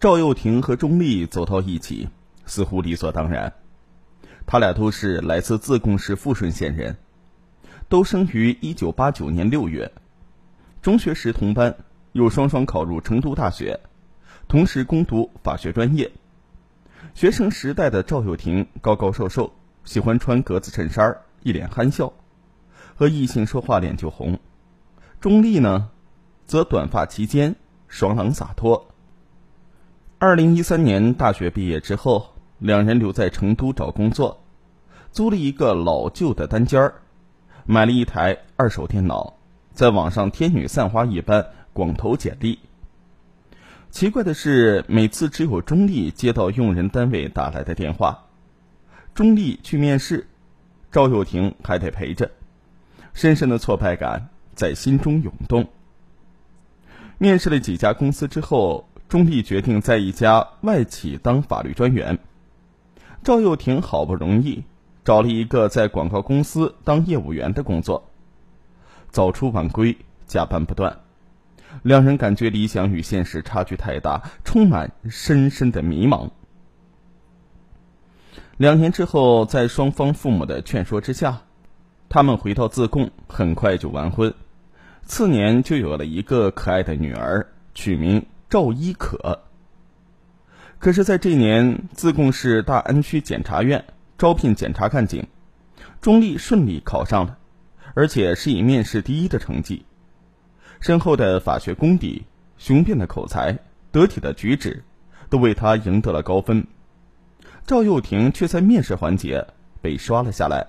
赵又廷和钟丽走到一起，似乎理所当然。他俩都是来自自贡市富顺县人，都生于一九八九年六月，中学时同班，又双双考入成都大学，同时攻读法学专业。学生时代的赵又廷高高瘦瘦，喜欢穿格子衬衫，一脸憨笑，和异性说话脸就红。钟丽呢，则短发齐肩，爽朗洒脱。二零一三年大学毕业之后，两人留在成都找工作，租了一个老旧的单间儿，买了一台二手电脑，在网上天女散花一般广投简历。奇怪的是，每次只有钟丽接到用人单位打来的电话，钟丽去面试，赵又廷还得陪着，深深的挫败感在心中涌动。面试了几家公司之后。钟丽决定在一家外企当法律专员。赵又廷好不容易找了一个在广告公司当业务员的工作，早出晚归，加班不断，两人感觉理想与现实差距太大，充满深深的迷茫。两年之后，在双方父母的劝说之下，他们回到自贡，很快就完婚，次年就有了一个可爱的女儿，取名。赵一可。可是，在这年，自贡市大安区检察院招聘检察干警，钟丽顺利考上了，而且是以面试第一的成绩。深厚的法学功底、雄辩的口才、得体的举止，都为他赢得了高分。赵又廷却在面试环节被刷了下来。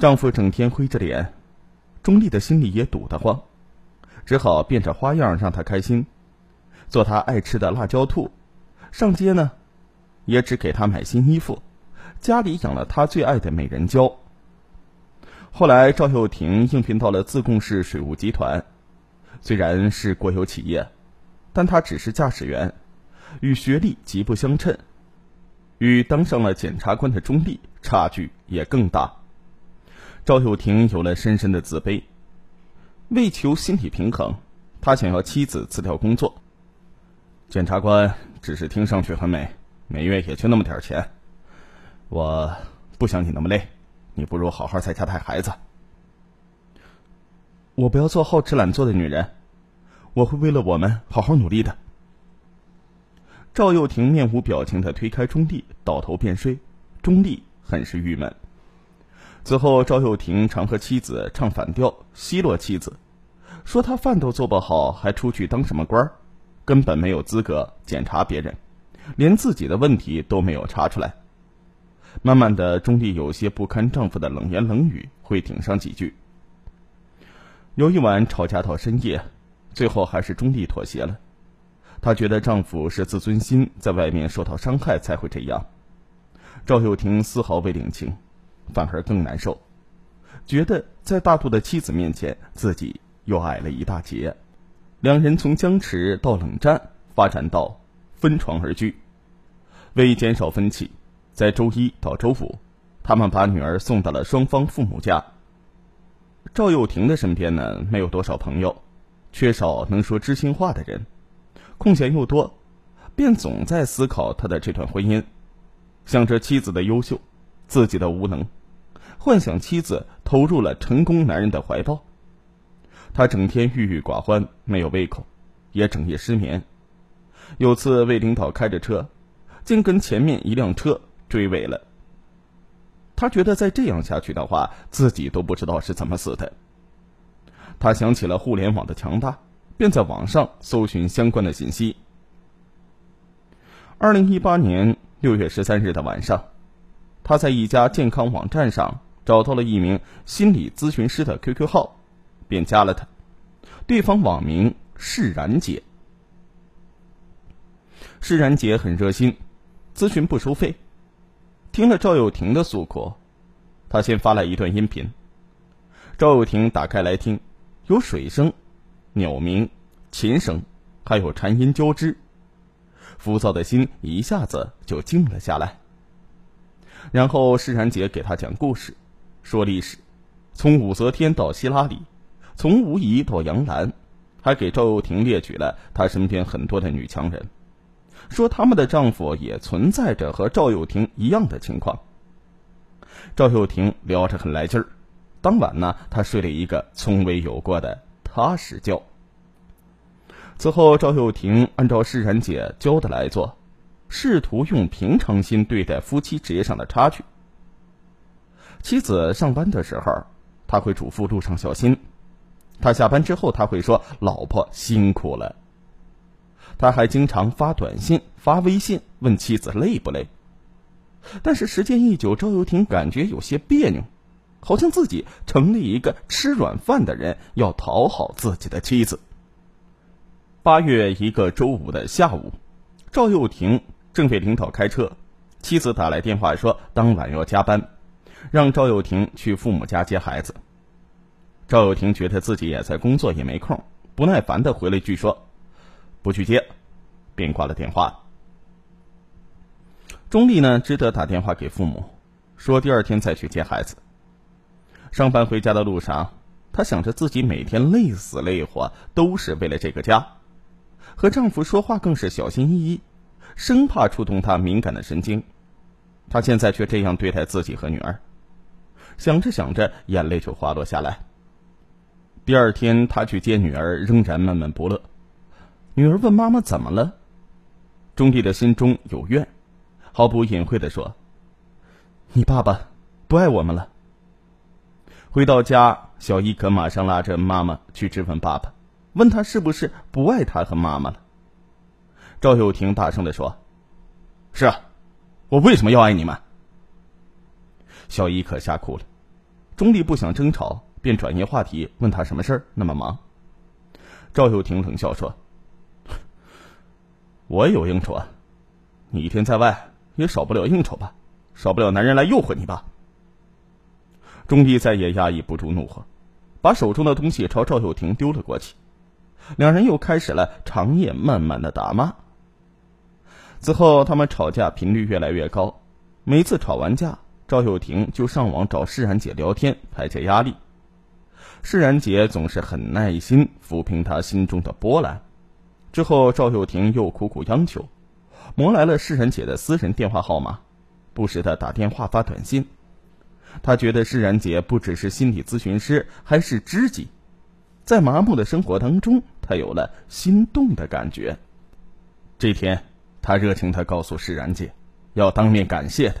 丈夫整天灰着脸，钟丽的心里也堵得慌。只好变着花样让他开心，做他爱吃的辣椒兔，上街呢，也只给他买新衣服，家里养了他最爱的美人蕉。后来赵又廷应聘到了自贡市水务集团，虽然是国有企业，但他只是驾驶员，与学历极不相称，与当上了检察官的钟丽差距也更大。赵又廷有了深深的自卑。为求心理平衡，他想要妻子辞掉工作。检察官只是听上去很美，每月也就那么点钱。我不想你那么累，你不如好好在家带孩子。我不要做好吃懒做的女人，我会为了我们好好努力的。赵又廷面无表情的推开钟丽，倒头便睡。钟丽很是郁闷。此后，赵又廷常和妻子唱反调，奚落妻子，说他饭都做不好，还出去当什么官儿，根本没有资格检查别人，连自己的问题都没有查出来。慢慢的，钟丽有些不堪丈夫的冷言冷语，会顶上几句。有一晚吵架到深夜，最后还是钟丽妥协了。她觉得丈夫是自尊心在外面受到伤害才会这样。赵又廷丝毫未领情。反而更难受，觉得在大度的妻子面前，自己又矮了一大截。两人从僵持到冷战，发展到分床而居。为减少分歧，在周一到周五，他们把女儿送到了双方父母家。赵又廷的身边呢，没有多少朋友，缺少能说知心话的人，空闲又多，便总在思考他的这段婚姻，想着妻子的优秀，自己的无能。幻想妻子投入了成功男人的怀抱，他整天郁郁寡欢，没有胃口，也整夜失眠。有次魏领导开着车，竟跟前面一辆车追尾了。他觉得再这样下去的话，自己都不知道是怎么死的。他想起了互联网的强大，便在网上搜寻相关的信息。二零一八年六月十三日的晚上，他在一家健康网站上。找到了一名心理咨询师的 QQ 号，便加了他。对方网名释然姐。释然姐很热心，咨询不收费。听了赵又廷的诉苦，他先发来一段音频。赵又廷打开来听，有水声、鸟鸣、琴声，还有蝉音交织。浮躁的心一下子就静了下来。然后释然姐给他讲故事。说历史，从武则天到希拉里，从吴仪到杨澜，还给赵又廷列举了他身边很多的女强人，说他们的丈夫也存在着和赵又廷一样的情况。赵又廷聊着很来劲儿，当晚呢，他睡了一个从未有过的踏实觉。此后，赵又廷按照释然姐教的来做，试图用平常心对待夫妻职业上的差距。妻子上班的时候，他会嘱咐路上小心；他下班之后，他会说：“老婆辛苦了。”他还经常发短信、发微信问妻子累不累。但是时间一久，赵又廷感觉有些别扭，好像自己成了一个吃软饭的人，要讨好自己的妻子。八月一个周五的下午，赵又廷正为领导开车，妻子打来电话说当晚要加班。让赵又廷去父母家接孩子。赵又廷觉得自己也在工作，也没空，不耐烦的回了一句说：“不去接。”便挂了电话。钟丽呢，只得打电话给父母，说第二天再去接孩子。上班回家的路上，她想着自己每天累死累活都是为了这个家，和丈夫说话更是小心翼翼，生怕触动他敏感的神经。她现在却这样对待自己和女儿。想着想着，眼泪就滑落下来。第二天，他去接女儿，仍然闷闷不乐。女儿问妈妈怎么了，钟丽的心中有怨，毫不隐晦的说：“你爸爸不爱我们了。”回到家，小伊可马上拉着妈妈去质问爸爸，问他是不是不爱他和妈妈了。赵又廷大声的说：“是啊，我为什么要爱你们？”小伊可吓哭了。钟丽不想争吵，便转移话题，问他什么事儿那么忙。赵又廷冷笑说：“我也有应酬啊，你一天在外也少不了应酬吧，少不了男人来诱惑你吧。”钟丽再也压抑不住怒火，把手中的东西朝赵又廷丢了过去，两人又开始了长夜漫漫的打骂。此后，他们吵架频率越来越高，每次吵完架。赵又廷就上网找释然姐聊天排解压力，释然姐总是很耐心抚平他心中的波澜。之后，赵又廷又苦苦央求，磨来了释然姐的私人电话号码，不时的打电话发短信。他觉得释然姐不只是心理咨询师，还是知己。在麻木的生活当中，他有了心动的感觉。这天，他热情的告诉释然姐，要当面感谢她。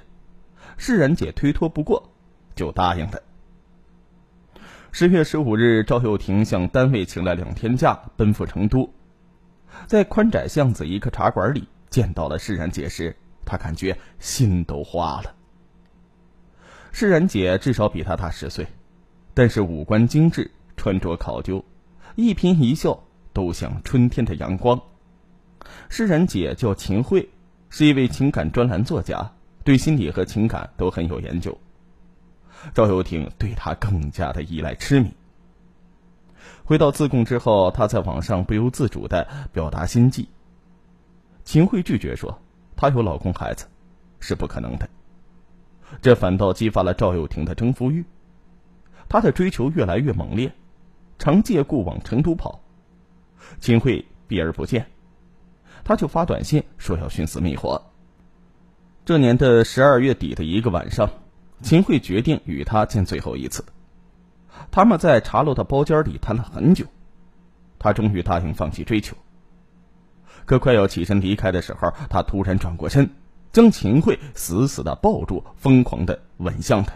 释然姐推脱不过，就答应了。十月十五日，赵又廷向单位请了两天假，奔赴成都。在宽窄巷子一个茶馆里见到了释然姐时，他感觉心都化了。释然姐至少比他大十岁，但是五官精致，穿着考究，一颦一笑都像春天的阳光。释然姐叫秦慧，是一位情感专栏作家。对心理和情感都很有研究，赵又廷对她更加的依赖痴迷。回到自贡之后，他在网上不由自主的表达心迹。秦慧拒绝说，她有老公孩子，是不可能的。这反倒激发了赵又廷的征服欲，他的追求越来越猛烈，常借故往成都跑。秦慧避而不见，他就发短信说要寻死觅活。这年的十二月底的一个晚上，秦慧决定与他见最后一次。他们在茶楼的包间里谈了很久，他终于答应放弃追求。可快要起身离开的时候，他突然转过身，将秦慧死死的抱住，疯狂的吻向她。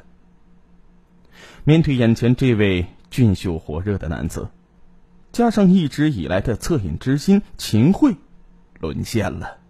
面对眼前这位俊秀火热的男子，加上一直以来的恻隐之心，秦慧沦陷了。